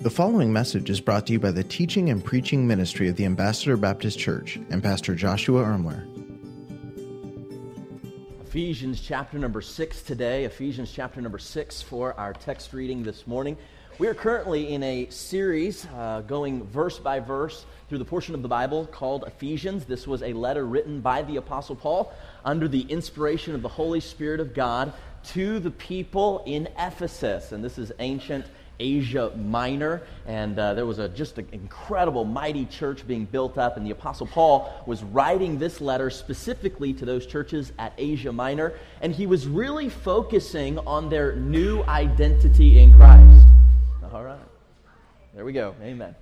The following message is brought to you by the teaching and preaching ministry of the Ambassador Baptist Church and Pastor Joshua Ermler. Ephesians chapter number six today, Ephesians chapter number six for our text reading this morning. We are currently in a series uh, going verse by verse through the portion of the Bible called Ephesians. This was a letter written by the Apostle Paul under the inspiration of the Holy Spirit of God to the people in Ephesus. And this is ancient Asia Minor, and uh, there was a, just an incredible, mighty church being built up. And the Apostle Paul was writing this letter specifically to those churches at Asia Minor, and he was really focusing on their new identity in Christ. All right. There we go. Amen.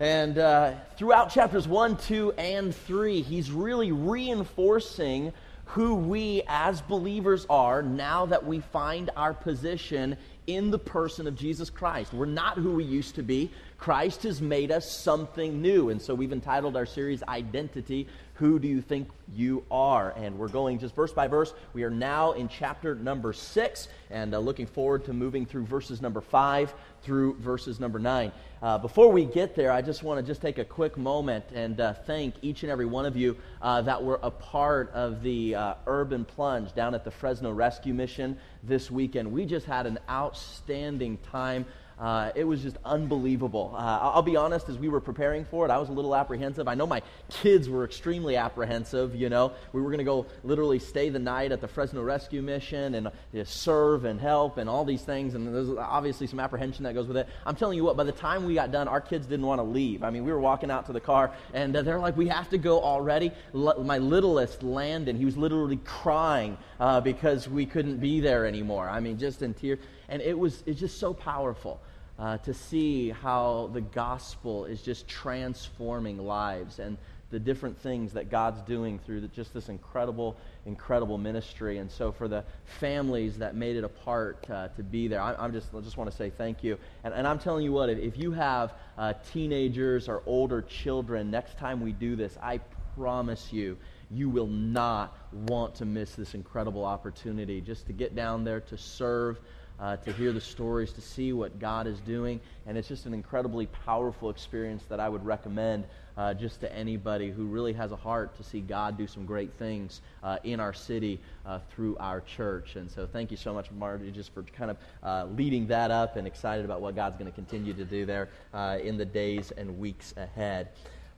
And uh, throughout chapters 1, 2, and 3, he's really reinforcing who we as believers are now that we find our position in the person of Jesus Christ. We're not who we used to be. Christ has made us something new. And so we've entitled our series Identity Who Do You Think You Are? And we're going just verse by verse. We are now in chapter number six and uh, looking forward to moving through verses number five through verses number nine. Uh, before we get there, I just want to just take a quick moment and uh, thank each and every one of you uh, that were a part of the uh, urban plunge down at the Fresno Rescue Mission this weekend. We just had an outstanding time. Uh, it was just unbelievable. Uh, I'll be honest, as we were preparing for it, I was a little apprehensive. I know my kids were extremely apprehensive. You know, we were going to go literally stay the night at the Fresno Rescue Mission and uh, serve and help and all these things. And there's obviously some apprehension that goes with it. I'm telling you what, by the time we got done, our kids didn't want to leave. I mean, we were walking out to the car and uh, they're like, we have to go already. L- my littlest, Landon, he was literally crying uh, because we couldn't be there anymore. I mean, just in tears. And it was it's just so powerful uh, to see how the gospel is just transforming lives and the different things that God's doing through the, just this incredible, incredible ministry. And so, for the families that made it a part uh, to be there, I, am just, I just want to say thank you. And, and I'm telling you what, if, if you have uh, teenagers or older children, next time we do this, I promise you, you will not want to miss this incredible opportunity just to get down there to serve uh, to hear the stories, to see what God is doing. And it's just an incredibly powerful experience that I would recommend uh, just to anybody who really has a heart to see God do some great things uh, in our city uh, through our church. And so thank you so much, Marty, just for kind of uh, leading that up and excited about what God's going to continue to do there uh, in the days and weeks ahead.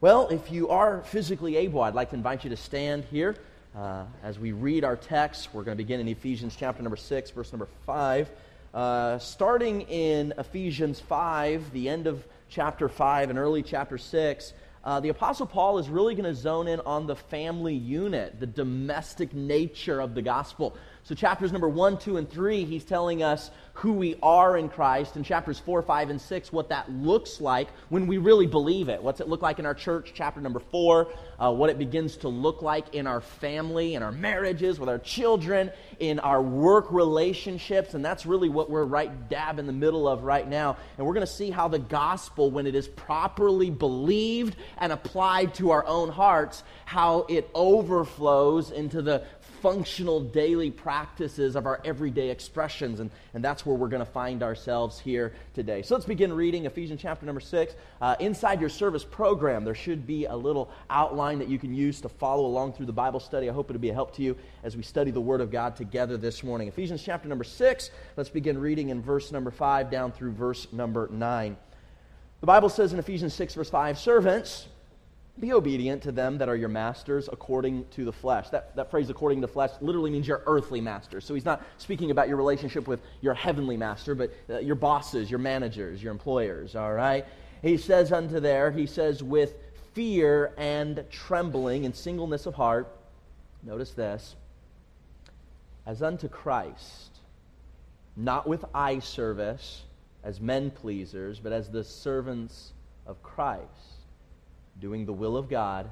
Well, if you are physically able, I'd like to invite you to stand here. Uh, as we read our text, we're going to begin in Ephesians chapter number 6, verse number 5. Uh, starting in Ephesians 5, the end of chapter 5 and early chapter 6, uh, the Apostle Paul is really going to zone in on the family unit, the domestic nature of the gospel. So, chapters number 1, 2, and 3, he's telling us who we are in Christ. In chapters 4, 5, and 6, what that looks like when we really believe it. What's it look like in our church? Chapter number 4, uh, what it begins to look like in our family, in our marriages, with our children, in our work relationships. And that's really what we're right dab in the middle of right now. And we're going to see how the gospel, when it is properly believed and applied to our own hearts, how it overflows into the functional daily practices of our everyday expressions. And, and that's where we're going to find ourselves here today. So let's begin reading Ephesians chapter number 6. Uh, inside your service program, there should be a little outline that you can use to follow along through the Bible study. I hope it'll be a help to you as we study the Word of God together this morning. Ephesians chapter number 6, let's begin reading in verse number 5 down through verse number 9. The Bible says in Ephesians 6, verse 5, Servants, be obedient to them that are your masters according to the flesh. That, that phrase, according to flesh, literally means your earthly master. So he's not speaking about your relationship with your heavenly master, but uh, your bosses, your managers, your employers, all right? He says unto there, he says, with fear and trembling and singleness of heart, notice this, as unto Christ, not with eye service as men pleasers, but as the servants of Christ doing the will of God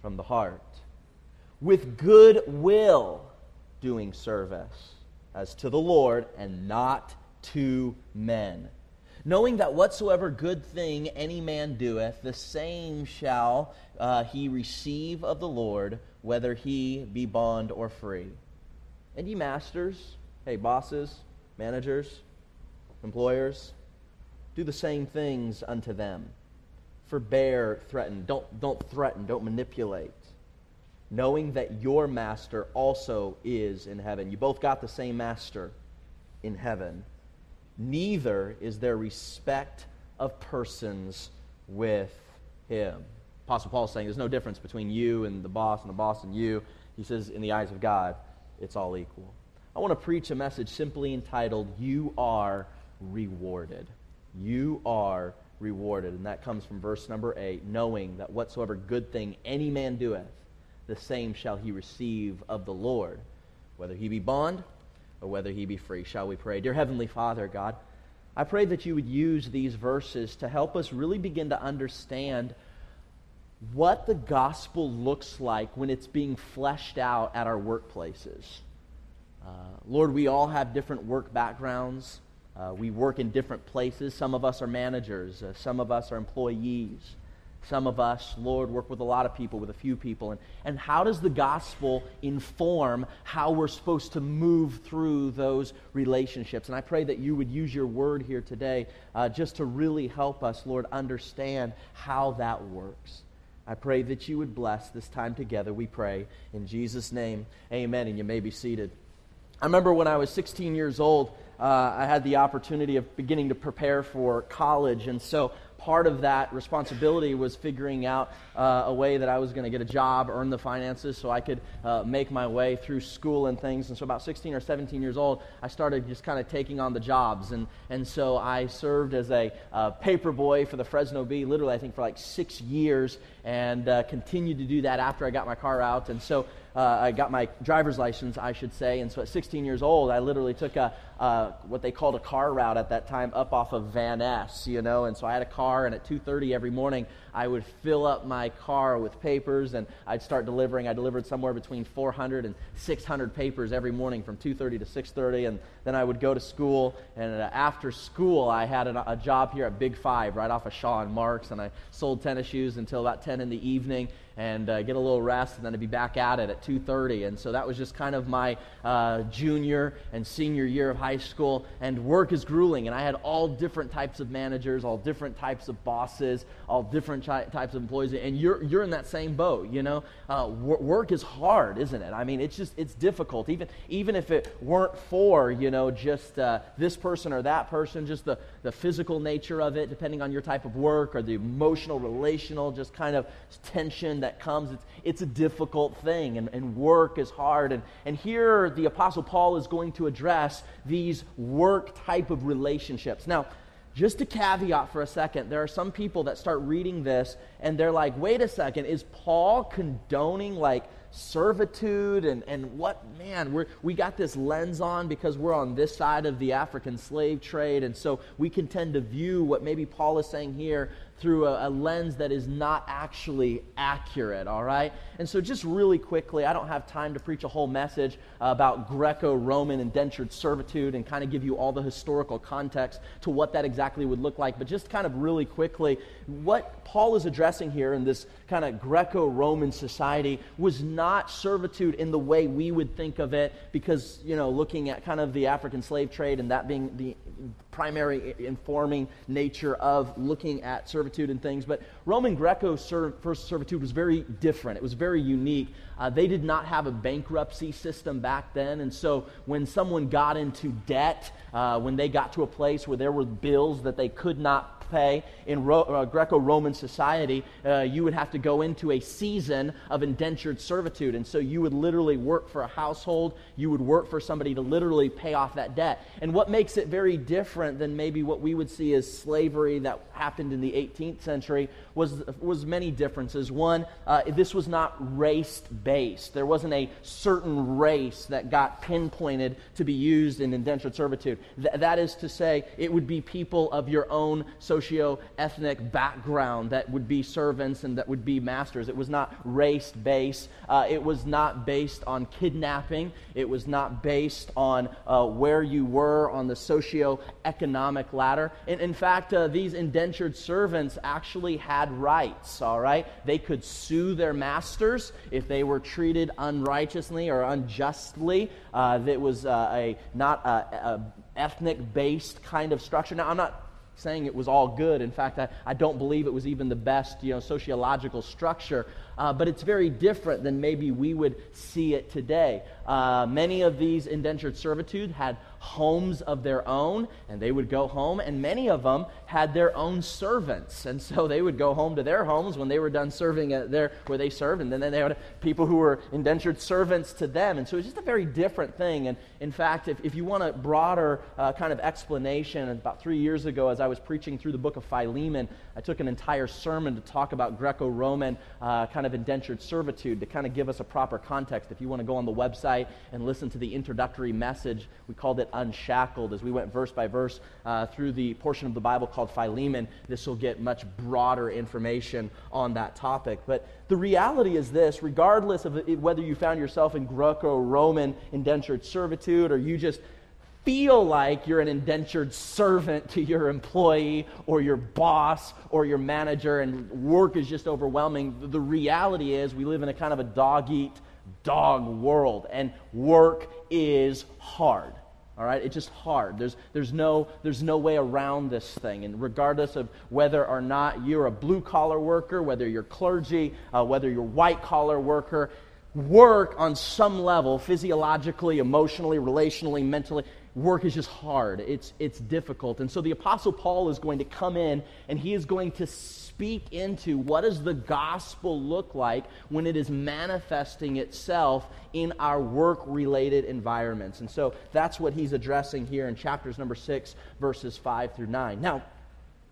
from the heart, with good will doing service as to the Lord and not to men. Knowing that whatsoever good thing any man doeth, the same shall uh, he receive of the Lord, whether he be bond or free. And ye masters, hey, bosses, managers, employers, do the same things unto them. Forbear, threaten. Don't, don't threaten, don't manipulate. Knowing that your master also is in heaven. You both got the same master in heaven. Neither is there respect of persons with him. Apostle Paul is saying there's no difference between you and the boss and the boss and you. He says, in the eyes of God, it's all equal. I want to preach a message simply entitled, You Are Rewarded. You are rewarded. And that comes from verse number 8 knowing that whatsoever good thing any man doeth, the same shall he receive of the Lord, whether he be bond or whether he be free. Shall we pray? Dear Heavenly Father, God, I pray that you would use these verses to help us really begin to understand what the gospel looks like when it's being fleshed out at our workplaces. Uh, Lord, we all have different work backgrounds. Uh, we work in different places. Some of us are managers, uh, some of us are employees. Some of us, Lord, work with a lot of people, with a few people. And, and how does the gospel inform how we're supposed to move through those relationships? And I pray that you would use your word here today uh, just to really help us, Lord, understand how that works. I pray that you would bless this time together. We pray in Jesus' name. Amen. And you may be seated. I remember when I was 16 years old, uh, I had the opportunity of beginning to prepare for college. And so part of that responsibility was figuring out uh, a way that I was going to get a job, earn the finances so I could uh, make my way through school and things. And so, about 16 or 17 years old, I started just kind of taking on the jobs. And, and so, I served as a uh, paper boy for the Fresno Bee, literally, I think, for like six years, and uh, continued to do that after I got my car out. And so, uh, I got my driver's license, I should say. And so at 16 years old, I literally took a, uh, what they called a car route at that time up off of Van Ness, you know. And so I had a car, and at 2:30 every morning, I would fill up my car with papers, and I'd start delivering. I delivered somewhere between 400 and 600 papers every morning from 2:30 to 6:30, and then I would go to school. And after school, I had a, a job here at Big Five, right off of Shaw and Marks, and I sold tennis shoes until about 10 in the evening and uh, get a little rest, and then to be back at it at 2:30. And so that was just kind of my uh, junior and senior year of high school. And work is grueling, and I had all different types of managers, all different types of bosses, all different chi- types of employees, and you're you're in that same boat. You know, uh, wor- work is hard, isn't it? I mean, it's just it's difficult. Even even if it weren't for you know just uh, this person or that person, just the the physical nature of it, depending on your type of work, or the emotional, relational, just kind of tension that comes. It's, it's a difficult thing, and, and work is hard. And, and here the Apostle Paul is going to address these work type of relationships. Now, just a caveat for a second there are some people that start reading this and they're like, wait a second, is Paul condoning like servitude and, and what man we're, we got this lens on because we're on this side of the african slave trade and so we can tend to view what maybe paul is saying here through a, a, lens that is not actually accurate, all right? And so, just really quickly, I don't have time to preach a whole message about Greco Roman indentured servitude and kind of give you all the historical context to what that exactly would look like, but just kind of really quickly, what Paul is addressing here in this kind of Greco Roman society was not servitude in the way we would think of it, because, you know, looking at kind of the African slave trade and that being the primary informing nature of looking at servitude and things. But Roman Greco first servitude was very different. It was very unique. Uh, they did not have a bankruptcy system back then. And so when someone got into debt, uh, when they got to a place where there were bills that they could not pay in Ro- uh, Greco Roman society, uh, you would have to go into a season of indentured servitude. And so you would literally work for a household, you would work for somebody to literally pay off that debt. And what makes it very different than maybe what we would see as slavery that happened in the 18th century was, was many differences. One, uh, this was not race based, there wasn't a certain race that got pinpointed to be used in indentured servitude. Th- that is to say, it would be people of your own socio-ethnic background that would be servants and that would be masters. It was not race based. Uh, it was not based on kidnapping. It was not based on uh, where you were on the socio-economic ladder. In, fact, uh, these indentured servants actually had rights, all right? They could sue their masters if they were treated unrighteously or unjustly. Uh, that was uh, a not a, a ethnic based kind of structure. Now, I'm not saying it was all good. In fact, I, I don't believe it was even the best you know, sociological structure. Uh, but it's very different than maybe we would see it today. Uh, many of these indentured servitude had homes of their own, and they would go home, and many of them had their own servants. And so they would go home to their homes when they were done serving at their, where they served, and then they had people who were indentured servants to them. And so it's just a very different thing. And in fact, if, if you want a broader uh, kind of explanation, about three years ago, as I was preaching through the book of Philemon, I took an entire sermon to talk about Greco Roman uh, kind of indentured servitude to kind of give us a proper context. If you want to go on the website and listen to the introductory message, we called it Unshackled. As we went verse by verse uh, through the portion of the Bible called Philemon, this will get much broader information on that topic. But the reality is this regardless of whether you found yourself in Greco Roman indentured servitude or you just feel like you're an indentured servant to your employee or your boss or your manager and work is just overwhelming. The reality is we live in a kind of a dog eat dog world and work is hard. All right, it's just hard. There's, there's, no, there's no way around this thing. And regardless of whether or not you're a blue collar worker, whether you're clergy, uh, whether you're white collar worker, work on some level, physiologically, emotionally, relationally, mentally, work is just hard. It's, it's difficult. And so the Apostle Paul is going to come in and he is going to speak into what does the gospel look like when it is manifesting itself in our work related environments. And so that's what he's addressing here in chapters number 6, verses 5 through 9. Now,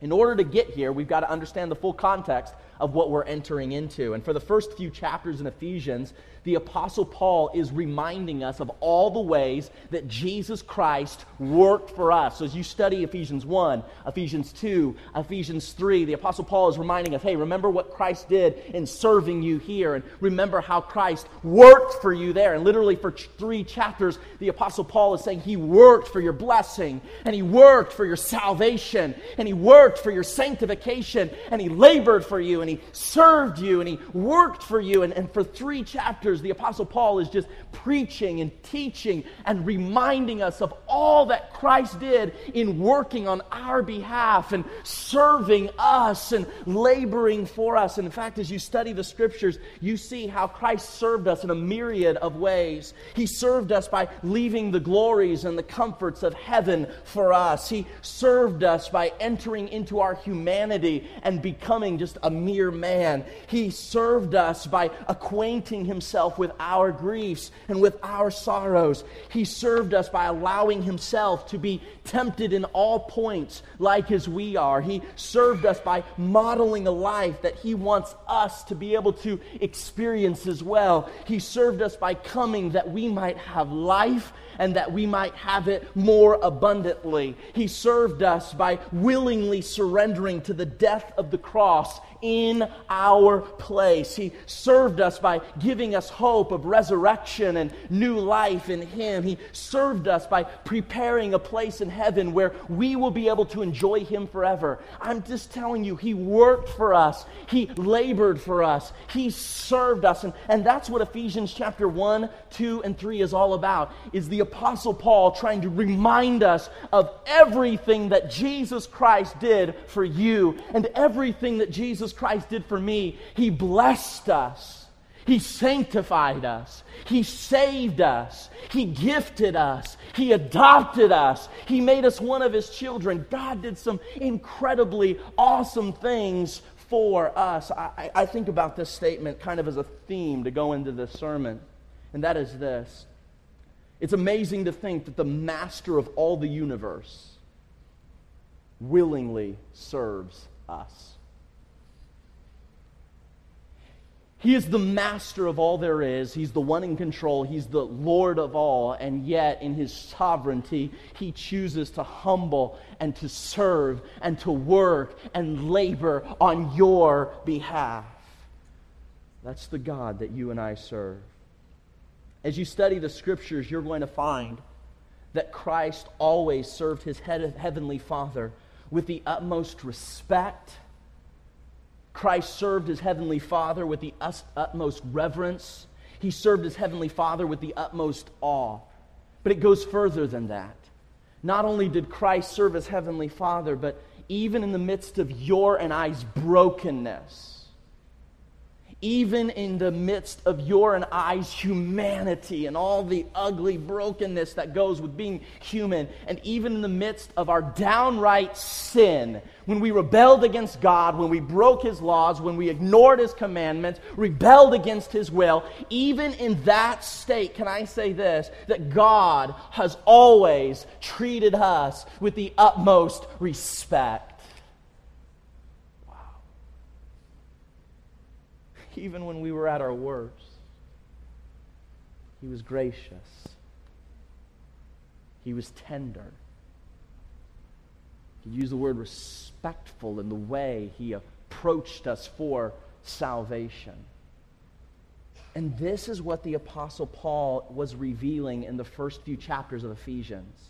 in order to get here, we've got to understand the full context of what we're entering into. And for the first few chapters in Ephesians, the Apostle Paul is reminding us of all the ways that Jesus Christ worked for us. So as you study Ephesians 1, Ephesians 2, Ephesians 3, the Apostle Paul is reminding us hey, remember what Christ did in serving you here, and remember how Christ worked for you there. And literally for three chapters, the Apostle Paul is saying he worked for your blessing, and he worked for your salvation, and he worked for your sanctification, and he labored for you, and he served you, and he worked for you. And, and for three chapters, the Apostle Paul is just preaching and teaching and reminding us of all that Christ did in working on our behalf and serving us and laboring for us. And in fact, as you study the scriptures, you see how Christ served us in a myriad of ways. He served us by leaving the glories and the comforts of heaven for us, He served us by entering into our humanity and becoming just a mere man. He served us by acquainting Himself with our griefs and with our sorrows. He served us by allowing himself to be tempted in all points like as we are. He served us by modeling a life that he wants us to be able to experience as well. He served us by coming that we might have life and that we might have it more abundantly. He served us by willingly surrendering to the death of the cross in our place. He served us by giving us hope of resurrection and new life in Him. He served us by preparing a place in heaven where we will be able to enjoy Him forever. I'm just telling you, He worked for us, He labored for us, He served us. And, and that's what Ephesians chapter 1, 2, and 3 is all about, is the Apostle Paul trying to remind us of everything that Jesus Christ did for you and everything that Jesus Christ did for me. He blessed us, He sanctified us, He saved us, He gifted us, He adopted us, He made us one of His children. God did some incredibly awesome things for us. I, I think about this statement kind of as a theme to go into this sermon, and that is this. It's amazing to think that the master of all the universe willingly serves us. He is the master of all there is. He's the one in control. He's the Lord of all. And yet, in his sovereignty, he chooses to humble and to serve and to work and labor on your behalf. That's the God that you and I serve. As you study the scriptures, you're going to find that Christ always served his heavenly Father with the utmost respect Christ served his heavenly Father with the utmost reverence. He served his heavenly Father with the utmost awe. But it goes further than that. Not only did Christ serve his heavenly Father, but even in the midst of your and I's brokenness, even in the midst of your and I's humanity and all the ugly brokenness that goes with being human, and even in the midst of our downright sin, when we rebelled against God, when we broke His laws, when we ignored His commandments, rebelled against His will, even in that state, can I say this? That God has always treated us with the utmost respect. Even when we were at our worst. He was gracious. He was tender. He used the word respectful in the way he approached us for salvation. And this is what the Apostle Paul was revealing in the first few chapters of Ephesians.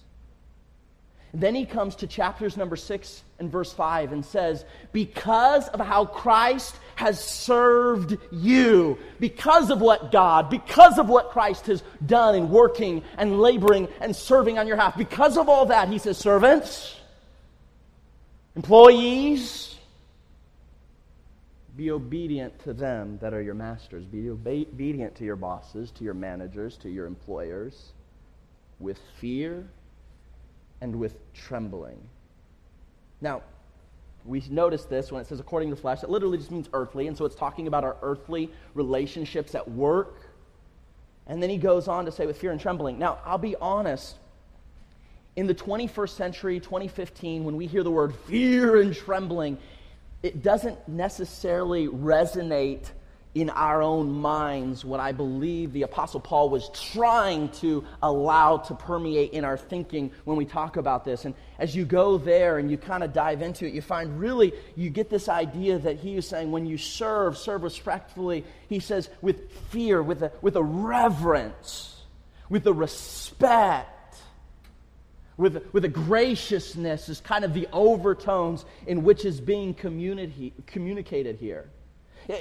Then he comes to chapters number 6 and verse 5 and says, Because of how Christ has served you, because of what God, because of what Christ has done in working and laboring and serving on your behalf, because of all that, he says, Servants, employees, be obedient to them that are your masters. Be obedient to your bosses, to your managers, to your employers, with fear and with trembling. Now, we notice this when it says according to the flesh. It literally just means earthly, and so it's talking about our earthly relationships at work. And then he goes on to say with fear and trembling. Now, I'll be honest. In the 21st century, 2015, when we hear the word fear and trembling, it doesn't necessarily resonate in our own minds what I believe the Apostle Paul was trying to allow to permeate in our thinking when we talk about this. And as you go there and you kind of dive into it, you find really you get this idea that he is saying when you serve, serve respectfully, he says with fear, with a, with a reverence, with a respect. With, with a graciousness is kind of the overtones in which is being communi- communicated here.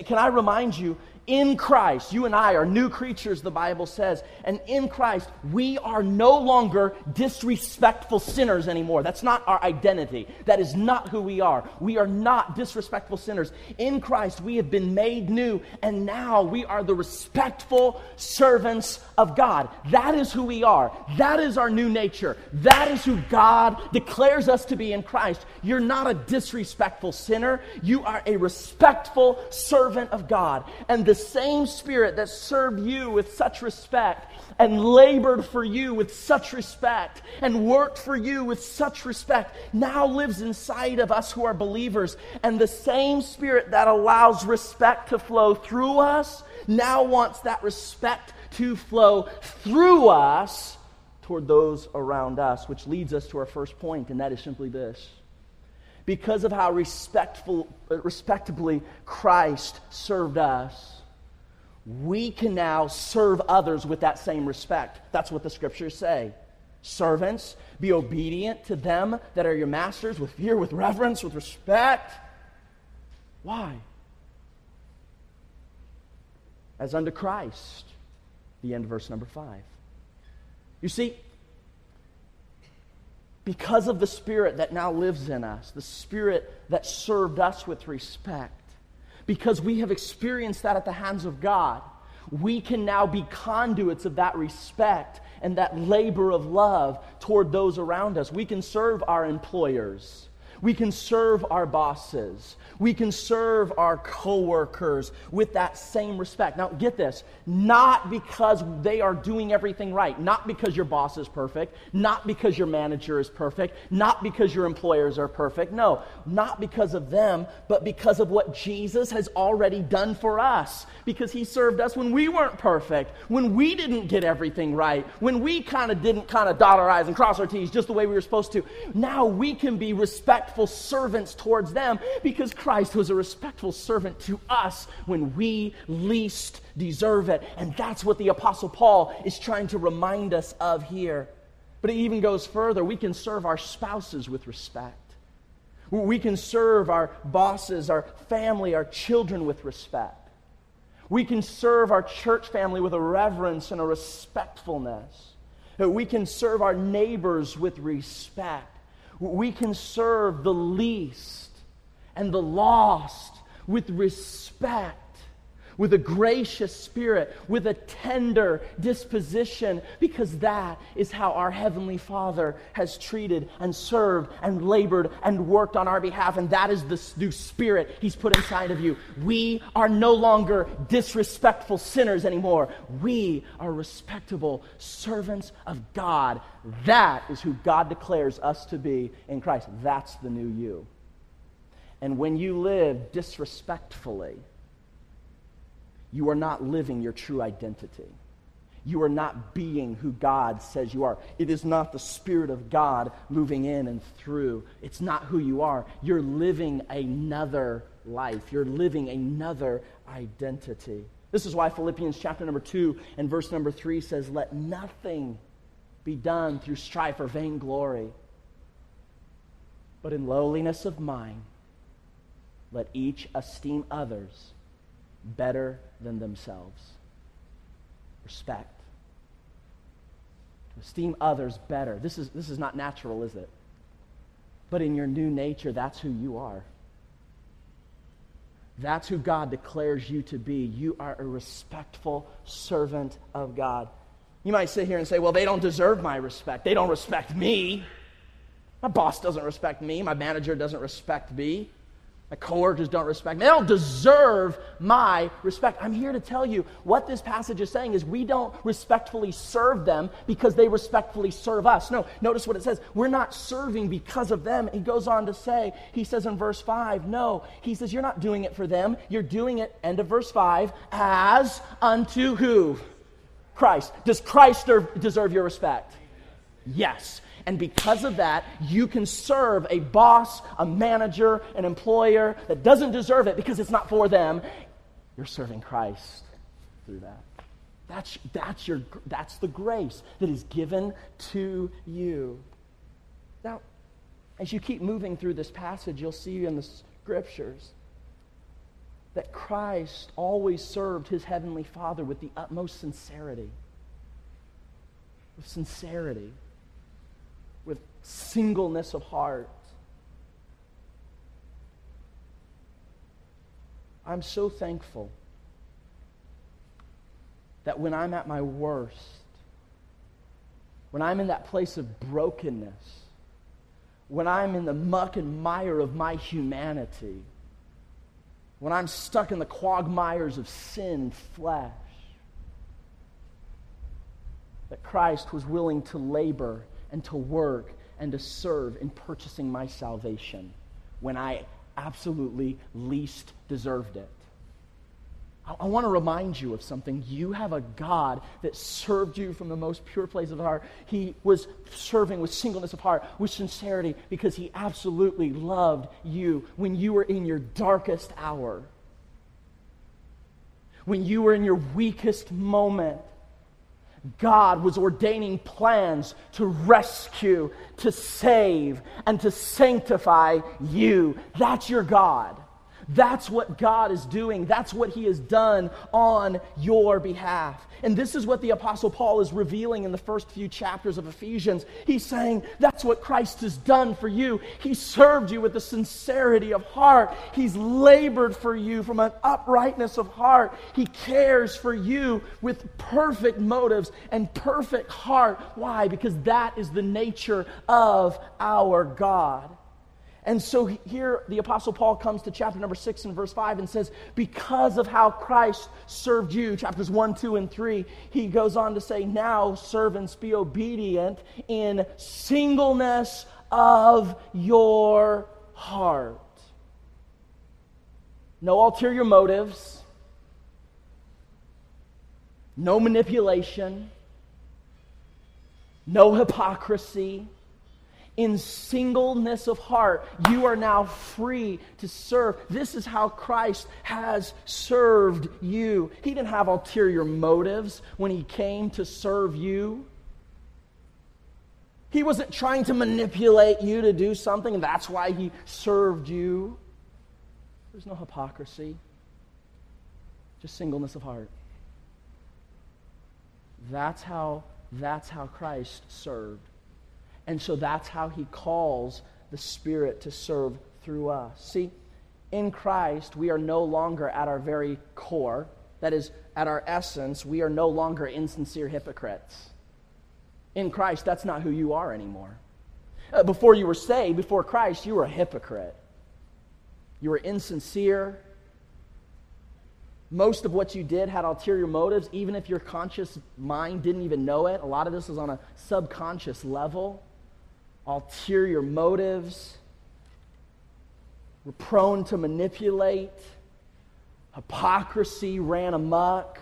Can I remind you, in Christ, you and I are new creatures, the Bible says. And in Christ, we are no longer disrespectful sinners anymore. That's not our identity. That is not who we are. We are not disrespectful sinners. In Christ, we have been made new, and now we are the respectful servants of God. That is who we are. That is our new nature. That is who God declares us to be in Christ. You're not a disrespectful sinner, you are a respectful servant of God. And the same Spirit that served you with such respect and labored for you with such respect and worked for you with such respect now lives inside of us who are believers. And the same Spirit that allows respect to flow through us now wants that respect to flow through us toward those around us, which leads us to our first point, and that is simply this because of how respectful, uh, respectably Christ served us, we can now serve others with that same respect. That's what the scriptures say. Servants, be obedient to them that are your masters with fear, with reverence, with respect. Why? As unto Christ. The end of verse number five. You see, because of the Spirit that now lives in us, the Spirit that served us with respect, because we have experienced that at the hands of God, we can now be conduits of that respect and that labor of love toward those around us. We can serve our employers. We can serve our bosses. We can serve our coworkers with that same respect. Now, get this not because they are doing everything right, not because your boss is perfect, not because your manager is perfect, not because your employers are perfect. No, not because of them, but because of what Jesus has already done for us. Because he served us when we weren't perfect, when we didn't get everything right, when we kind of didn't kind of dot our I's and cross our T's just the way we were supposed to. Now we can be respectful respectful servants towards them because Christ was a respectful servant to us when we least deserve it. And that's what the Apostle Paul is trying to remind us of here. But it even goes further. We can serve our spouses with respect. We can serve our bosses, our family, our children with respect. We can serve our church family with a reverence and a respectfulness. We can serve our neighbors with respect We can serve the least and the lost with respect with a gracious spirit, with a tender disposition, because that is how our Heavenly Father has treated and served and labored and worked on our behalf. And that is the new spirit He's put inside of you. We are no longer disrespectful sinners anymore. We are respectable servants of God. That is who God declares us to be in Christ. That's the new you. And when you live disrespectfully, you are not living your true identity. You are not being who God says you are. It is not the Spirit of God moving in and through. It's not who you are. You're living another life, you're living another identity. This is why Philippians chapter number 2 and verse number 3 says, Let nothing be done through strife or vainglory, but in lowliness of mind, let each esteem others better than themselves. Respect. To esteem others better. This is, this is not natural, is it? But in your new nature, that's who you are. That's who God declares you to be. You are a respectful servant of God. You might sit here and say, well, they don't deserve my respect. They don't respect me. My boss doesn't respect me. My manager doesn't respect me. My coworkers don't respect me. They don't deserve my respect. I'm here to tell you what this passage is saying is we don't respectfully serve them because they respectfully serve us. No, notice what it says. We're not serving because of them. He goes on to say, he says in verse 5, no, he says, you're not doing it for them. You're doing it, end of verse 5, as unto who? Christ. Does Christ deserve your respect? Yes. And because of that, you can serve a boss, a manager, an employer that doesn't deserve it because it's not for them. You're serving Christ through that. That's, that's, your, that's the grace that is given to you. Now, as you keep moving through this passage, you'll see in the scriptures that Christ always served his heavenly Father with the utmost sincerity. With sincerity singleness of heart. I'm so thankful that when I'm at my worst, when I'm in that place of brokenness, when I'm in the muck and mire of my humanity, when I'm stuck in the quagmires of sin and flesh, that Christ was willing to labor and to work and to serve in purchasing my salvation when I absolutely least deserved it. I, want to remind you of something. You have a God that served you from the most pure place of heart. He was serving with singleness of heart, with sincerity, because he absolutely loved you when you were in your darkest hour, when you were in your weakest moment God was ordaining plans to rescue, to save, and to sanctify you. That's your God. That's what God is doing. That's what He has done on your behalf. And this is what the Apostle Paul is revealing in the first few chapters of Ephesians. He's saying, That's what Christ has done for you. He served you with a sincerity of heart. He's labored for you from an uprightness of heart. He cares for you with perfect motives and perfect heart. Why? Because that is the nature of our God. And so here the Apostle Paul comes to chapter number 6 and verse 5 and says, Because of how Christ served you, chapters 1, 2, and 3, he goes on to say, Now, servants, be obedient in singleness of your heart. No ulterior motives, no manipulation, no hypocrisy in singleness of heart, you are now free to serve. This is how Christ has served you. He didn't have ulterior motives when he came to serve you. He wasn't trying to manipulate you to do something, and that's why he served you. There's no hypocrisy, just singleness of heart. That's how, that's how Christ served. And so that's how he calls the Spirit to serve through us. See, in Christ, we are no longer at our very core, that is, at our essence, we are no longer insincere hypocrites. In Christ, that's not who you are anymore. Uh, before you were saved, before Christ, you were a hypocrite. You were insincere. Most of what you did had ulterior motives, even if your conscious mind didn't even know it. A lot of this is on a subconscious level ulterior motives. We're prone to manipulate. Hypocrisy ran amok.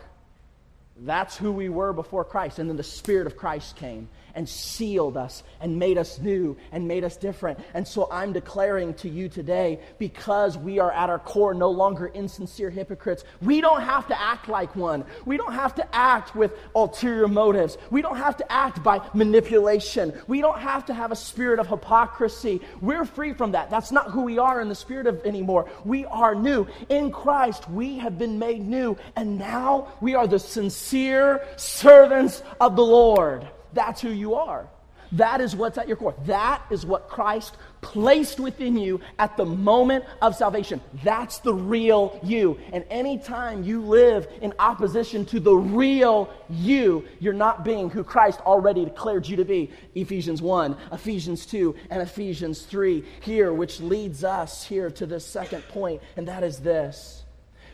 That's who we were before Christ. And then the Spirit of Christ came and sealed us and made us new and made us different. And so I'm declaring to you today, because we are at our core no longer insincere hypocrites, we don't have to act like one. We don't have to act with ulterior motives. We don't have to act by manipulation. We don't have to have a spirit of hypocrisy. We're free from that. That's not who we are in the spirit of anymore. We are new. In Christ, we have been made new. And now we are the sincere servants of the Lord. That's who you are. That is what's at your core. That is what Christ placed within you at the moment of salvation. That's the real you. And anytime you live in opposition to the real you, you're not being who Christ already declared you to be. Ephesians 1, Ephesians 2, and Ephesians 3 here, which leads us here to this second point, and that is this.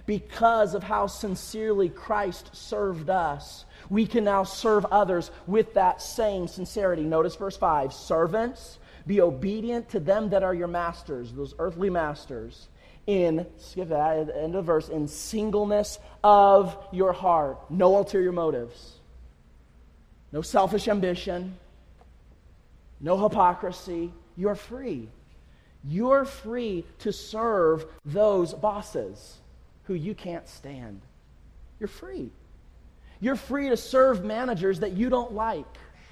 Because of how sincerely Christ served us, we can now serve others with that same sincerity. Notice verse 5 Servants, be obedient to them that are your masters, those earthly masters, in, skip that, end of the verse, in singleness of your heart. No ulterior motives, no selfish ambition, no hypocrisy. You're free. You're free to serve those bosses who you can't stand. You're free. You're free to serve managers that you don't like.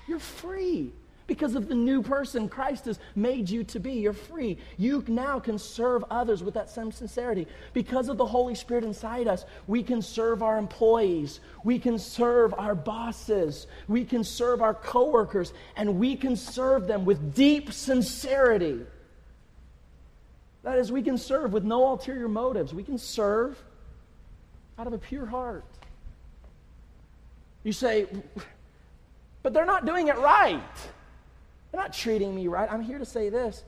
You're free because of the new person Christ has made you to be. You're free. You now can serve others with that same sincerity. Because of the Holy Spirit inside us, we can serve our employees, we can serve our bosses, we can serve our coworkers, and we can serve them with deep sincerity. That is, we can serve with no ulterior motives. We can serve out of a pure heart. You say, but they're not doing it right. They're not treating me right. I'm here to say this.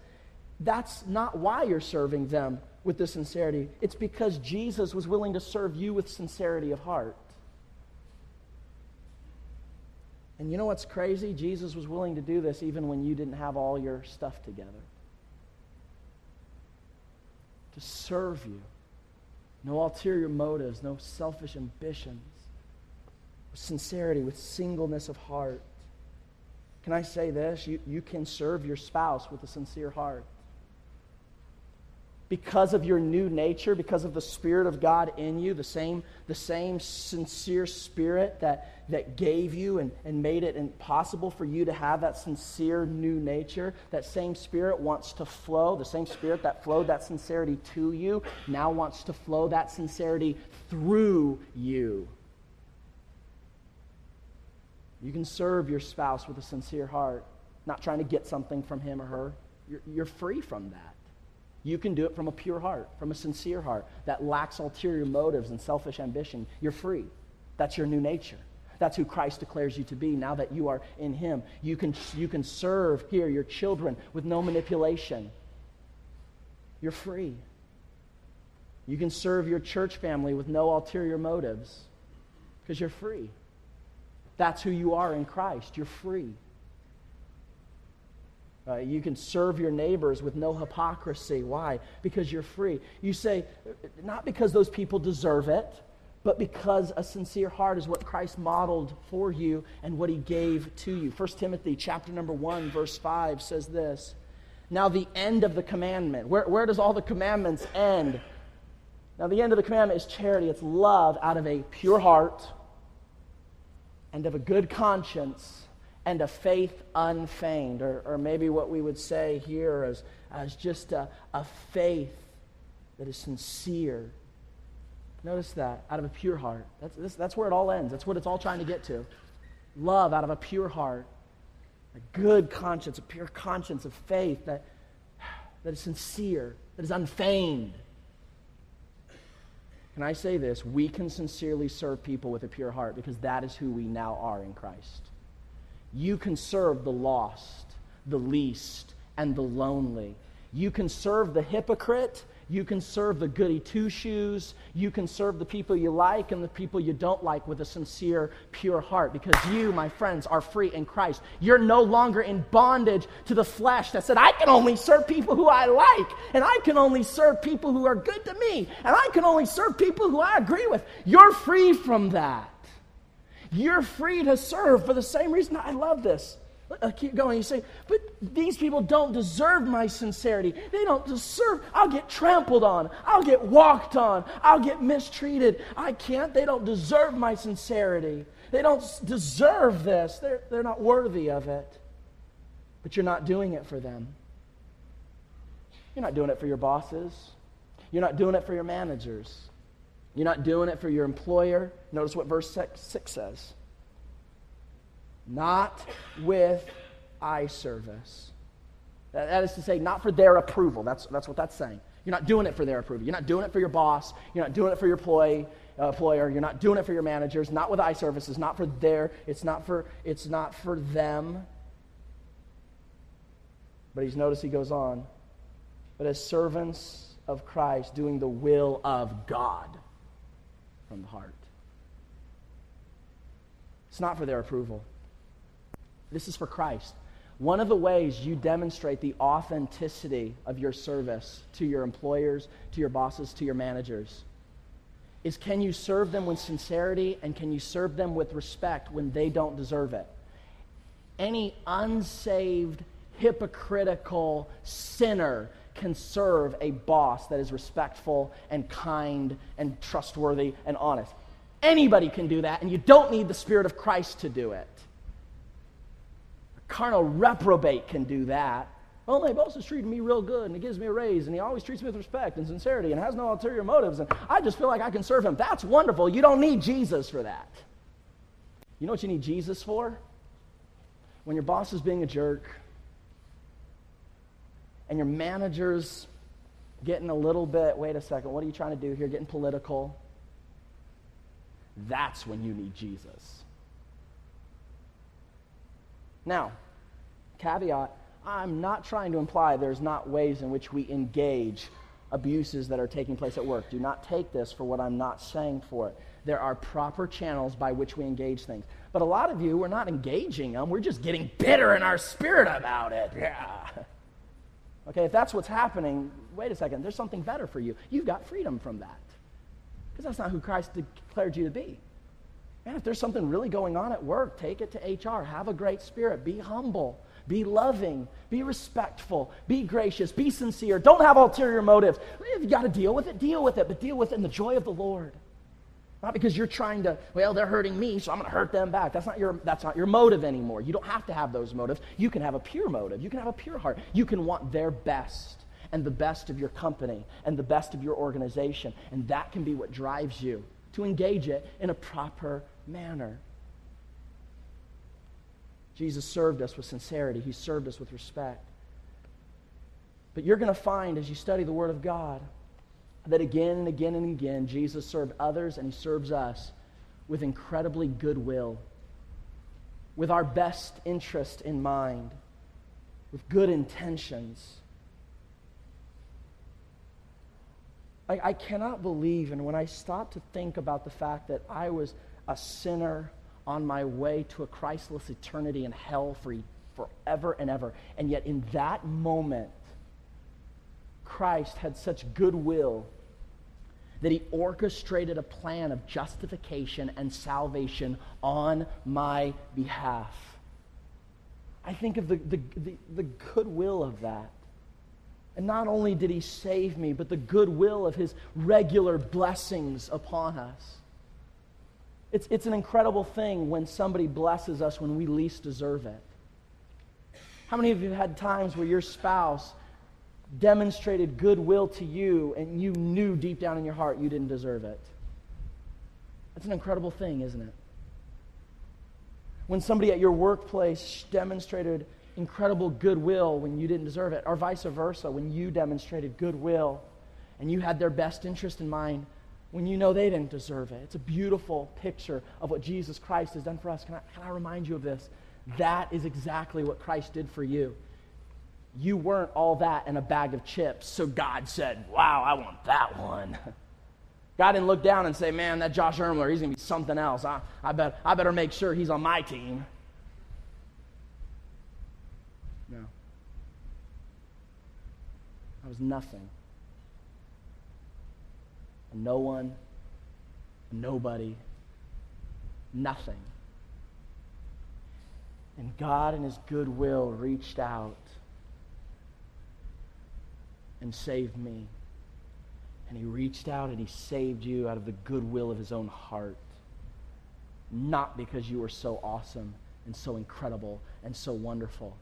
That's not why you're serving them with the sincerity. It's because Jesus was willing to serve you with sincerity of heart. And you know what's crazy? Jesus was willing to do this even when you didn't have all your stuff together. To serve you. No ulterior motives, no selfish ambitions with sincerity, with singleness of heart. Can I say this? You, you can serve your spouse with a sincere heart. Because of your new nature, because of the Spirit of God in you, the same, the same sincere Spirit that, that gave you and, and made it impossible for you to have that sincere new nature, that same Spirit wants to flow, the same Spirit that flowed that sincerity to you now wants to flow that sincerity through you. You can serve your spouse with a sincere heart, not trying to get something from him or her. You're, you're free from that. You can do it from a pure heart, from a sincere heart that lacks ulterior motives and selfish ambition. You're free. That's your new nature. That's who Christ declares you to be now that you are in Him. You can, you can serve here your children with no manipulation. You're free. You can serve your church family with no ulterior motives because you're free. That's who you are in Christ. You're free. Uh, you can serve your neighbors with no hypocrisy. Why? Because you're free. You say, not because those people deserve it, but because a sincere heart is what Christ modeled for you and what he gave to you. 1 Timothy chapter number 1, verse 5 says this. Now, the end of the commandment. Where, where does all the commandments end? Now, the end of the commandment is charity. It's love out of a pure heart and of a good conscience and a faith unfeigned, or, or maybe what we would say here as, as just a, a faith that is sincere. Notice that, out of a pure heart. That's, that's, that's where it all ends. That's what it's all trying to get to. Love out of a pure heart. A good conscience, a pure conscience of faith that, that is sincere, that is unfeigned. Can I say this? We can sincerely serve people with a pure heart because that is who we now are in Christ. You can serve the lost, the least, and the lonely. You can serve the hypocrite you can serve the goody two shoes. You can serve the people you like and the people you don't like with a sincere, pure heart because you, my friends, are free in Christ. You're no longer in bondage to the flesh that said, I can only serve people who I like, and I can only serve people who are good to me, and I can only serve people who I agree with. You're free from that. You're free to serve for the same reason. I love this. I keep going. You say, but these people don't deserve my sincerity. They don't deserve. I'll get trampled on. I'll get walked on. I'll get mistreated. I can't. They don't deserve my sincerity. They don't deserve this. They're, they're not worthy of it. But you're not doing it for them. You're not doing it for your bosses. You're not doing it for your managers. You're not doing it for your employer. Notice what verse 6 says not with eye service. That is to say, not for their approval. That's, that's what that's saying. You're not doing it for their approval. You're not doing it for your boss. You're not doing it for your employee, uh, employer. You're not doing it for your managers. Not with eye services. Not for their. It's not for. It's not for them. But he's noticed he goes on. But as servants of Christ, doing the will of God from the heart. It's not for their approval. This is for Christ. One of the ways you demonstrate the authenticity of your service to your employers, to your bosses, to your managers is can you serve them with sincerity and can you serve them with respect when they don't deserve it? Any unsaved, hypocritical sinner can serve a boss that is respectful and kind and trustworthy and honest. Anybody can do that, and you don't need the Spirit of Christ to do it carnal reprobate can do that. Well, my boss is treating me real good and he gives me a raise and he always treats me with respect and sincerity and has no ulterior motives and I just feel like I can serve him. That's wonderful. You don't need Jesus for that. You know what you need Jesus for? When your boss is being a jerk and your manager's getting a little bit, wait a second, what are you trying to do here? Getting political. That's when you need Jesus. Now, caveat I'm not trying to imply there's not ways in which we engage abuses that are taking place at work. Do not take this for what I'm not saying for it. There are proper channels by which we engage things. But a lot of you, we're not engaging them, we're just getting bitter in our spirit about it. Yeah. Okay, if that's what's happening, wait a second, there's something better for you. You've got freedom from that. Because that's not who Christ declared you to be. Man, if there's something really going on at work, take it to HR. Have a great spirit. Be humble. Be loving. Be respectful. Be gracious. Be sincere. Don't have ulterior motives. If you got to deal with it, deal with it, but deal with it in the joy of the Lord. Not because you're trying to, well, they're hurting me, so I'm going to hurt them back. That's not, your, that's not your motive anymore. You don't have to have those motives. You can have a pure motive. You can have a pure heart. You can want their best and the best of your company and the best of your organization. And that can be what drives you to engage it in a proper manner. Jesus served us with sincerity, He served us with respect. But you're going to find as you study the Word of God that again and again and again, Jesus served others and He serves us with incredibly goodwill, with our best interest in mind, with good intentions. I, I cannot believe, and when I stop to think about the fact that I was a sinner on my way to a Christless eternity in hell for forever and ever. And yet, in that moment, Christ had such goodwill that he orchestrated a plan of justification and salvation on my behalf. I think of the, the, the, the goodwill of that. And not only did he save me, but the goodwill of his regular blessings upon us. It's, it's an incredible thing when somebody blesses us when we least deserve it. How many of you have had times where your spouse demonstrated goodwill to you and you knew deep down in your heart you didn't deserve it? That's an incredible thing, isn't it? When somebody at your workplace demonstrated incredible goodwill when you didn't deserve it, or vice versa, when you demonstrated goodwill and you had their best interest in mind when you know they didn't deserve it. It's a beautiful picture of what Jesus Christ has done for us. Can I, can I remind you of this? That is exactly what Christ did for you. You weren't all that in a bag of chips, so God said, Wow, I want that one. God didn't look down and say, Man, that Josh Ermler, he's going to be something else. I, I, bet, I better make sure he's on my team. No. I was nothing. No one, nobody, nothing. And God, in His goodwill, reached out and saved me. And He reached out and He saved you out of the goodwill of His own heart. Not because you were so awesome and so incredible and so wonderful,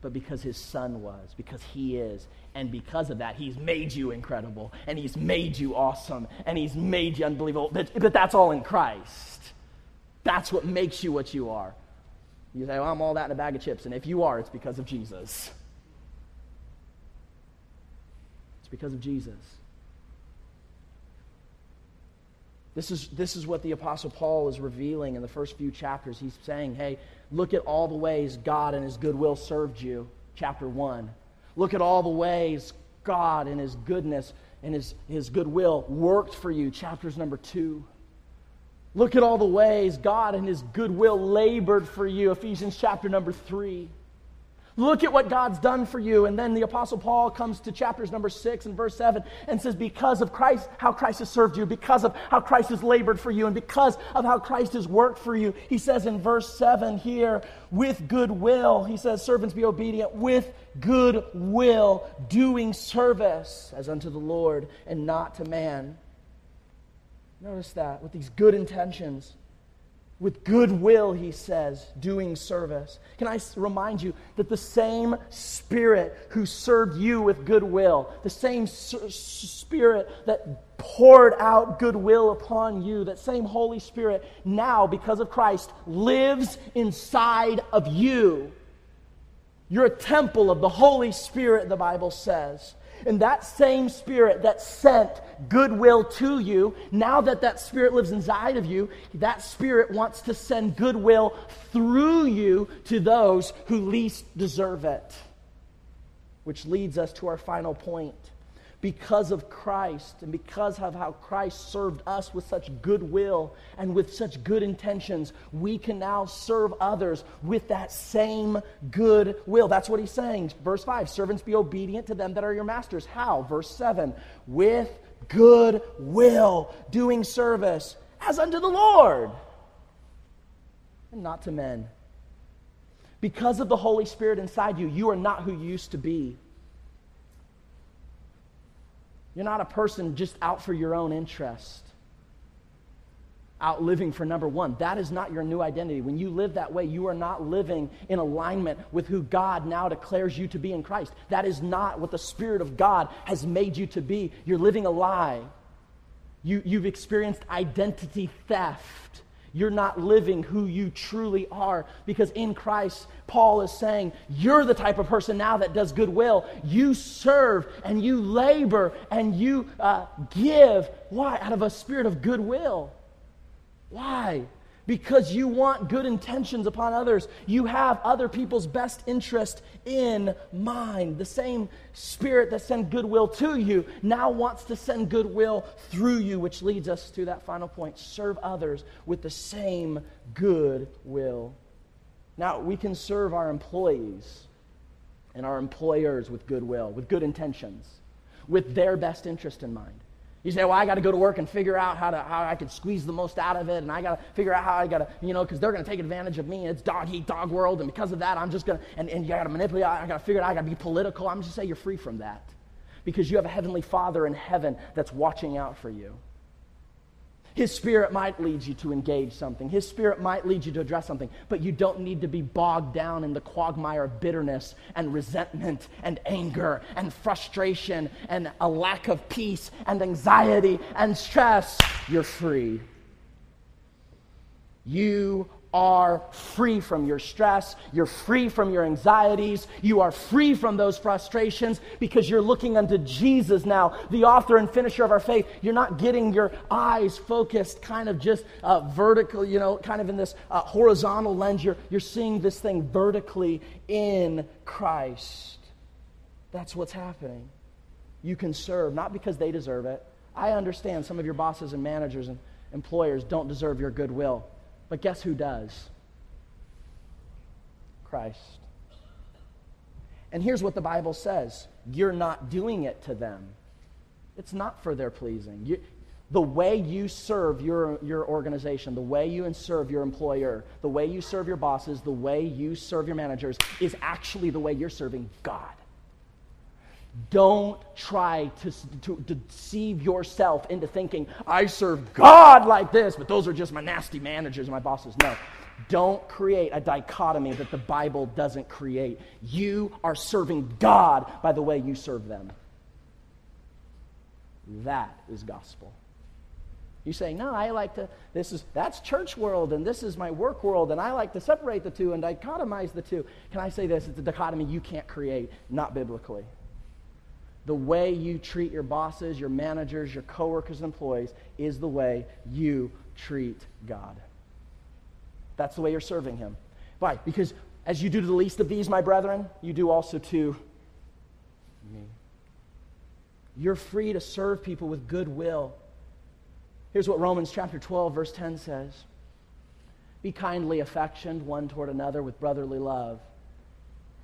but because His Son was, because He is. And because of that, He's made you incredible and He's made you awesome and He's made you unbelievable. But, but that's all in Christ. That's what makes you what you are. You say, well, I'm all that in a bag of chips. And if you are, it's because of Jesus. It's because of Jesus. This is, this is what the Apostle Paul is revealing in the first few chapters. He's saying, hey, look at all the ways God and his goodwill served you. Chapter 1. Look at all the ways God and his goodness and his, his goodwill worked for you. Chapters number 2. Look at all the ways God and His goodwill labored for you. Ephesians chapter number three. Look at what God's done for you. And then the Apostle Paul comes to chapters number six and verse seven and says, Because of Christ, how Christ has served you, because of how Christ has labored for you, and because of how Christ has worked for you, he says in verse seven here, with goodwill, he says, Servants be obedient, with goodwill, doing service as unto the Lord and not to man Notice that, with these good intentions, with goodwill, he says, doing service. Can I remind you that the same Spirit who served you with goodwill, the same Spirit that poured out goodwill upon you, that same Holy Spirit now, because of Christ, lives inside of you. You're a temple of the Holy Spirit, the Bible says. And that same spirit that sent goodwill to you, now that that spirit lives inside of you, that spirit wants to send goodwill through you to those who least deserve it. Which leads us to our final point because of Christ and because of how Christ served us with such goodwill and with such good intentions, we can now serve others with that same good will. That's what he's saying. Verse 5 Servants, be obedient to them that are your masters. How? Verse 7 With good will, doing service as unto the Lord and not to men. Because of the Holy Spirit inside you, you are not who you used to be. You're not a person just out for your own interest, out living for number one. That is not your new identity. When you live that way, you are not living in alignment with who God now declares you to be in Christ. That is not what the Spirit of God has made you to be. You're living a lie. You, you've experienced identity theft you're not living who you truly are. Because in Christ, Paul is saying, you're the type of person now that does goodwill. You serve and you labor and you uh, give. Why? Out of a spirit of goodwill. Why? Because you want good intentions upon others. You have other people's best interest in mind. The same spirit that sent goodwill to you now wants to send goodwill through you, which leads us to that final point serve others with the same goodwill. Now, we can serve our employees and our employers with goodwill, with good intentions, with their best interest in mind. You say, well, I got to go to work and figure out how, to, how I can squeeze the most out of it, and I got to figure out how I got to, you know, because they're going to take advantage of me. and It's dog eat dog world, and because of that, I'm just going to, and, and you got to manipulate, I got to figure it out, I got to be political. I'm just say you're free from that because you have a heavenly Father in heaven that's watching out for you. His Spirit might lead you to engage something. His Spirit might lead you to address something, but you don't need to be bogged down in the quagmire of bitterness and resentment and anger and frustration and a lack of peace and anxiety and stress. You're free. You are free from your stress. You're free from your anxieties. You are free from those frustrations because you're looking unto Jesus now, the author and finisher of our faith. You're not getting your eyes focused kind of just uh, vertical, you know, kind of in this uh, horizontal lens. You're, you're seeing this thing vertically in Christ. That's what's happening. You can serve, not because they deserve it. I understand some of your bosses and managers and employers don't deserve your goodwill. But guess who does? Christ. And here's what the Bible says you're not doing it to them, it's not for their pleasing. You, the way you serve your, your organization, the way you serve your employer, the way you serve your bosses, the way you serve your managers is actually the way you're serving God. Don't try to, to, to, deceive yourself into thinking, I serve God like this, but those are just my nasty managers and my bosses. No. Don't create a dichotomy that the Bible doesn't create. You are serving God by the way you serve them. That is gospel. You say, no, I like to, this is, that's church world and this is my work world and I like to separate the two and dichotomize the two. Can I say this? It's a dichotomy you can't create, not biblically the way you treat your bosses, your managers, your coworkers, and employees is the way you treat God. That's the way you're serving Him. Why? Because as you do to the least of these, my brethren, you do also to me. You're free to serve people with goodwill. Here's what Romans chapter 12, verse 10 says Be kindly affectioned one toward another with brotherly love,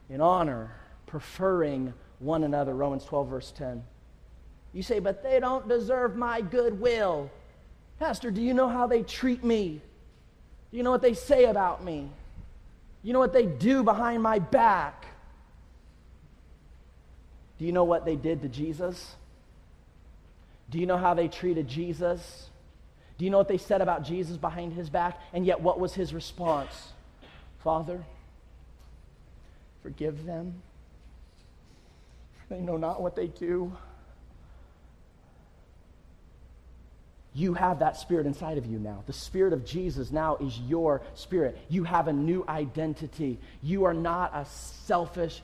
in honor, preferring one another. Romans 12, verse 10. You say, but they don't deserve my goodwill. Pastor, do you know how they treat me? Do you know what they say about me? You know what they do behind my back? Do you know what they did to Jesus? Do you know how they treated Jesus? Do you know what they said about Jesus behind his back? And yet, what was his response? Father, forgive them they know not what they do. You have that spirit inside of you now. The spirit of Jesus now is your spirit. You have a new identity. You are not a selfish,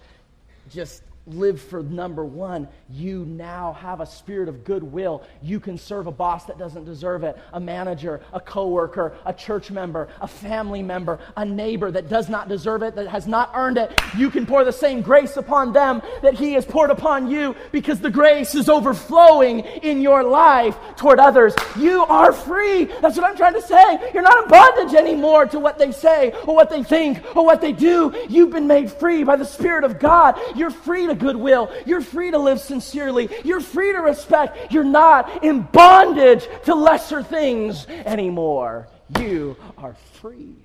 just live for number one, you now have a spirit of goodwill. You can serve a boss that doesn't deserve it, a manager, a coworker, a church member, a family member, a neighbor that does not deserve it, that has not earned it. You can pour the same grace upon them that He has poured upon you because the grace is overflowing in your life toward others. You are free. That's what I'm trying to say. You're not in bondage anymore to what they say or what they think or what they do. You've been made free by the Spirit of God. You're free to goodwill. You're free to live sincerely. You're free to respect. You're not in bondage to lesser things anymore. You are free.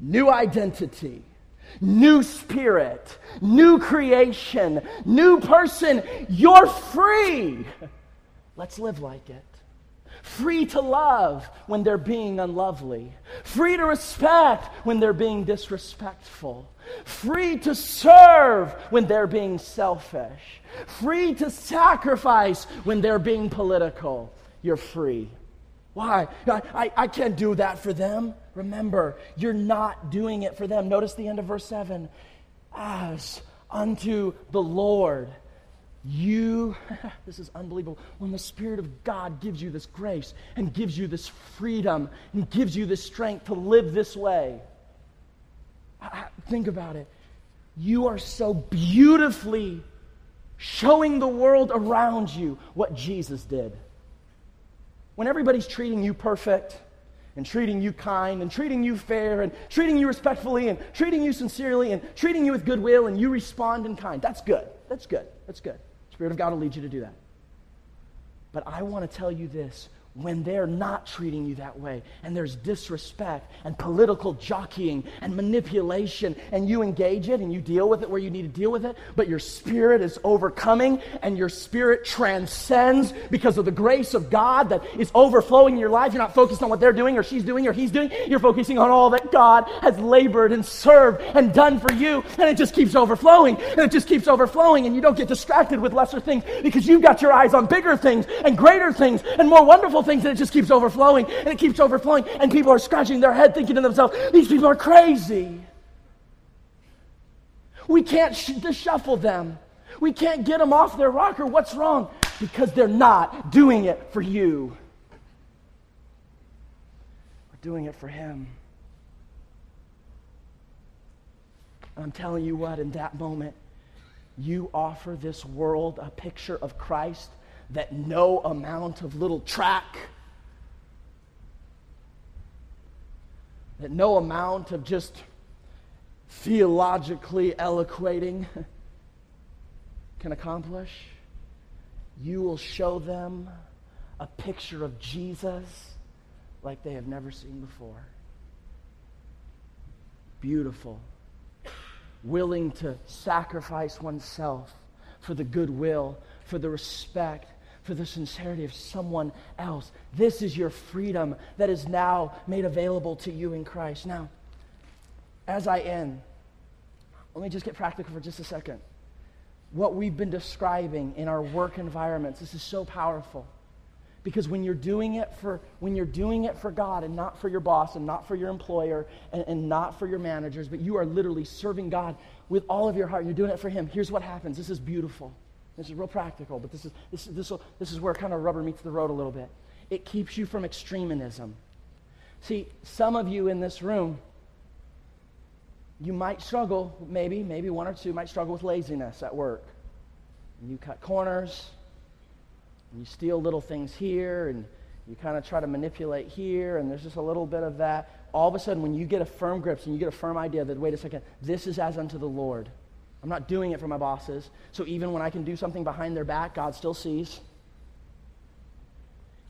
New identity, new spirit, new creation, new person. You're free. Let's live like it free to love when they're being unlovely, free to respect when they're being disrespectful, free to serve when they're being selfish, free to sacrifice when they're being political. You're free. Why? I, I, I, can't do that for them. Remember, you're not doing it for them. Notice the end of verse 7 as unto the Lord. You, this is unbelievable. When the Spirit of God gives you this grace and gives you this freedom and gives you this strength to live this way, think about it. You are so beautifully showing the world around you what Jesus did. When everybody's treating you perfect, and treating you kind and treating you fair and treating you respectfully and treating you sincerely and treating you with goodwill and you respond in kind. That's good. That's good. That's good. Spirit of God will lead you to do that. But I want to tell you this when they're not treating you that way. And there's disrespect and political jockeying and manipulation. And you engage it and you deal with it where you need to deal with it. But your spirit is overcoming and your spirit transcends because of the grace of god that is overflowing in your life. You're not focused on what they're doing or she's doing or he's doing. You're focusing on all that god has labored and served and done for you. And it just keeps overflowing and it just keeps overflowing. And you don't get distracted with lesser things because you've got your eyes on bigger things and greater things and more wonderful things and it just keeps overflowing and it keeps overflowing. And people are scratching their head thinking to themselves, these people are crazy. We can't sh- shuffle them. We can't get them off their rocker. What's wrong? Because they're not doing it for you. We're doing it for Him. I'm telling you what, in that moment, you offer this world a picture of Christ that no amount of little track, that no amount of just theologically eloquating can accomplish. You will show them a picture of Jesus like they have never seen before. Beautiful. Willing to sacrifice oneself for the goodwill, for the respect, for the sincerity of someone else. This is your freedom that is now made available to you in Christ. Now, as I end, let me just get practical for just a second. What we've been describing in our work environments, this is so powerful. Because when you're doing it for when you're doing it for God and not for your boss and not for your employer and, and not for your managers, but you are literally serving God with all of your heart, you're doing it for Him. Here's what happens. This is beautiful. This is real practical, but this is this this, this is where kind of rubber meets the road a little bit. It keeps you from extremism. See, some of you in this room, you might struggle, maybe, maybe one or two might struggle with laziness at work. And you cut corners, and you steal little things here, and you kind of try to manipulate here, and there's just a little bit of that. All of a sudden, when you get a firm grip and you get a firm idea that, wait a second, this is as unto the Lord. I'm not doing it for my bosses. So even when I can do something behind their back, God still sees.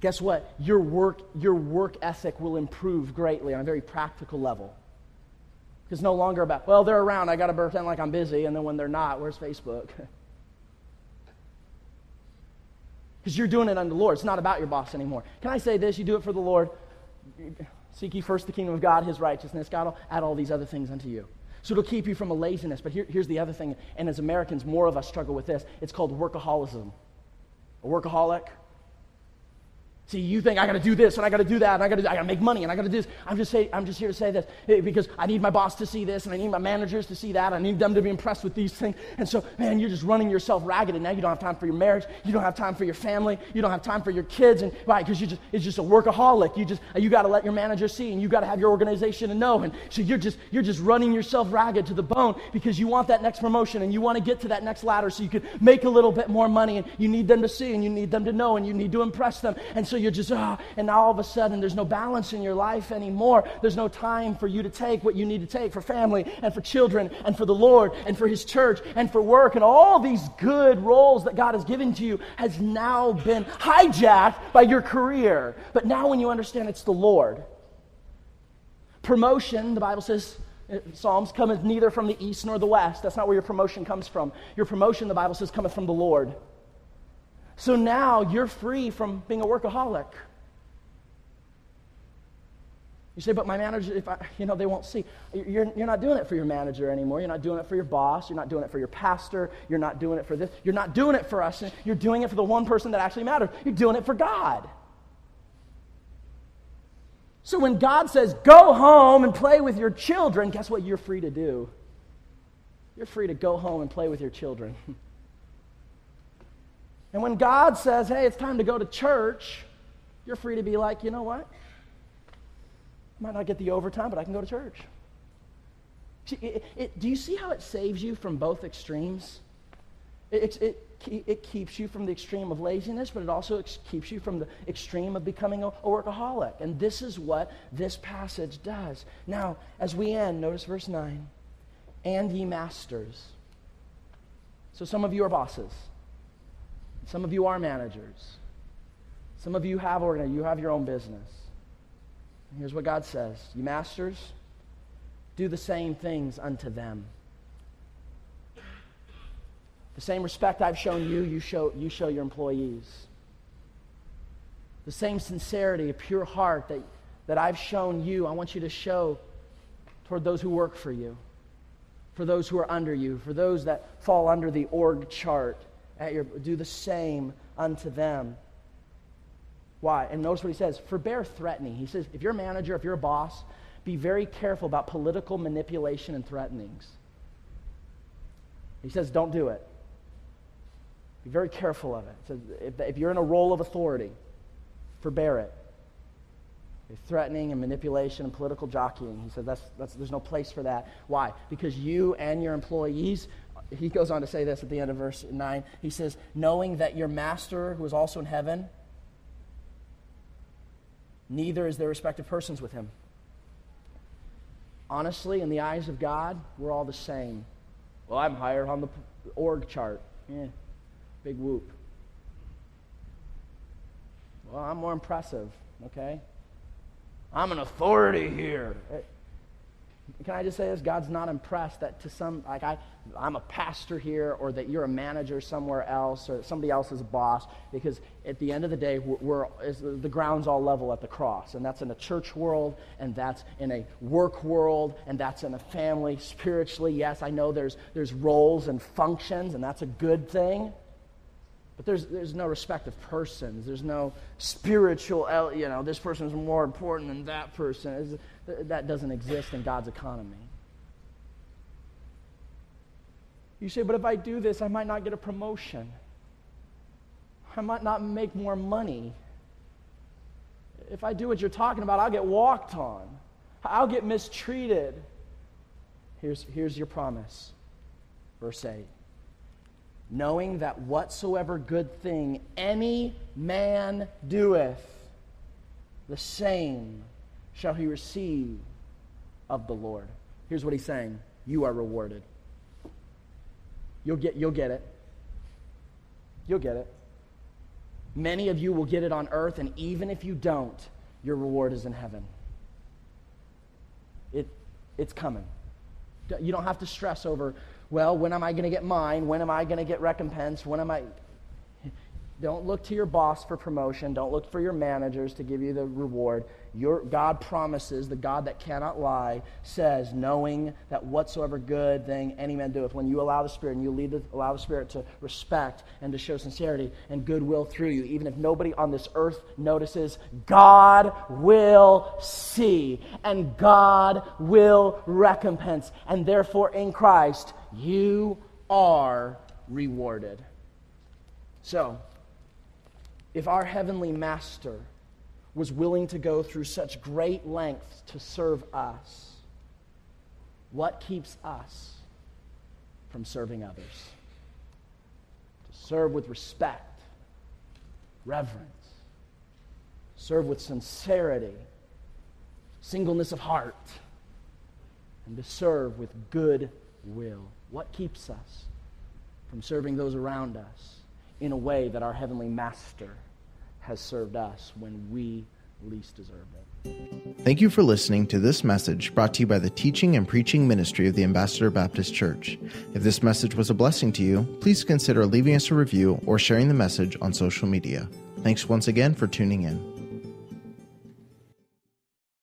Guess what? Your work, your work ethic will improve greatly on a very practical level. Because no longer about, well, they're around, I got to pretend like I'm busy, and then when they're not, where's Facebook? Because you're doing it unto the Lord. It's not about your boss anymore. Can I say this? You do it for the Lord. Seek ye first the kingdom of God, his righteousness. God will add all these other things unto you. So it'll keep you from a laziness. But here, here's the other thing, and as Americans, more of us struggle with this. It's called workaholism. A workaholic See, you think I got to do this and I got to do that and I got to I got to make money and I got to do this. I'm just say, I'm just here to say this because I need my boss to see this and I need my managers to see that. I need them to be impressed with these things. And so, man, you're just running yourself ragged and now you don't have time for your marriage. You don't have time for your family. You don't have time for your kids and why? Because you just it's just a workaholic. You just you got to let your manager see and you got to have your organization to know. And so you're just you're just running yourself ragged to the bone because you want that next promotion and you want to get to that next ladder so you can make a little bit more money and you need them to see and you need them to know and you need to impress them. And so you're just, ah, and now all of a sudden there's no balance in your life anymore. There's no time for you to take what you need to take for family and for children and for the Lord and for His church and for work. And all these good roles that God has given to you has now been hijacked by your career. But now when you understand it's the Lord, promotion, the Bible says, uh, Psalms cometh neither from the east nor the west. That's not where your promotion comes from. Your promotion, the Bible says, cometh from the Lord. So now you're free from being a workaholic. You say, but my manager, if I, you know, they won't see. You're, you're not doing it for your manager anymore. You're not doing it for your boss. You're not doing it for your pastor. You're not doing it for this. You're not doing it for us. You're doing it for the one person that actually matters. You're doing it for God. So when God says, go home and play with your children, guess what you're free to do? You're free to go home and play with your children. And when God says, hey, it's time to go to church, you're free to be like, you know what? I might not get the overtime, but I can go to church. It, it, do you see how it saves you from both extremes? It, it, it, keeps you from the extreme of laziness, but it also keeps you from the extreme of becoming a, a workaholic. And this is what this passage does. Now, as we end, notice verse 9 and ye masters. So some of you are bosses. Some of you are managers. Some of you have organized, you have your own business. Here's what God says You masters, do the same things unto them. The same respect I've shown you, you show, you show your employees. The same sincerity, a pure heart that, that I've shown you, I want you to show toward those who work for you, for those who are under you, for those that fall under the org chart at your, do the same unto them. Why? And notice what he says forbear threatening. He says, if you're a manager, if you're a boss, be very careful about political manipulation and threatenings. He says, don't do it. Be very careful of it. Says, if, if you're in a role of authority, forbear it. Threatening and manipulation and political jockeying. He says that's, that's, there's no place for that. Why? Because you and your employees, he goes on to say this at the end of verse 9. He says, knowing that your master, who is also in heaven, neither is there respective persons with him. Honestly, in the eyes of God, we're all the same. Well, I'm higher on the org chart. Yeah, big whoop. Well, I'm more impressive, okay? I'm an authority here. Eh, Can I just say this? God's not impressed that to some, like I, I'm a pastor here, or that you're a manager somewhere else, or somebody else's boss, because at the end of the day, we're, we're the ground's all level at the cross. And that's in a church world, and that's in a work world, and that's in a family. Spiritually, yes, I know there's, there's roles and functions, and that's a good thing. But there's, there's no respect of persons. There's no spiritual, you know, this person is more important than that person. That doesn't exist in God's economy. You say, but if I do this, I might not get a promotion. I might not make more money. If I do what you're talking about, I'll get walked on. I'll get mistreated. Here's, here's your promise. Verse 8 knowing that whatsoever good thing any man doeth, the same shall he receive of the Lord. Here's what he's saying You are rewarded. You'll get, you'll get it. You'll get it. Many of you will get it on earth, and even if you don't, your reward is in heaven. It, it's coming. You don't have to stress over well, when am I going to get mine? When am I going to get recompense? When am I. Don't look to your boss for promotion. Don't look for your managers to give you the reward. Your God promises, the God that cannot lie, says, knowing that whatsoever good thing any man doeth, when you allow the Spirit and you lead the, allow the Spirit to respect and to show sincerity and goodwill through you, even if nobody on this earth notices, God will see and God will recompense. And therefore, in Christ, you are rewarded. So, if our heavenly master was willing to go through such great lengths to serve us, what keeps us from serving others? To serve with respect, reverence, serve with sincerity, singleness of heart, and to serve with good will. What keeps us from serving those around us in a way that our Heavenly Master has served us when we least deserve it? Thank you for listening to this message brought to you by the teaching and preaching ministry of the Ambassador Baptist Church. If this message was a blessing to you, please consider leaving us a review or sharing the message on social media. Thanks once again for tuning in.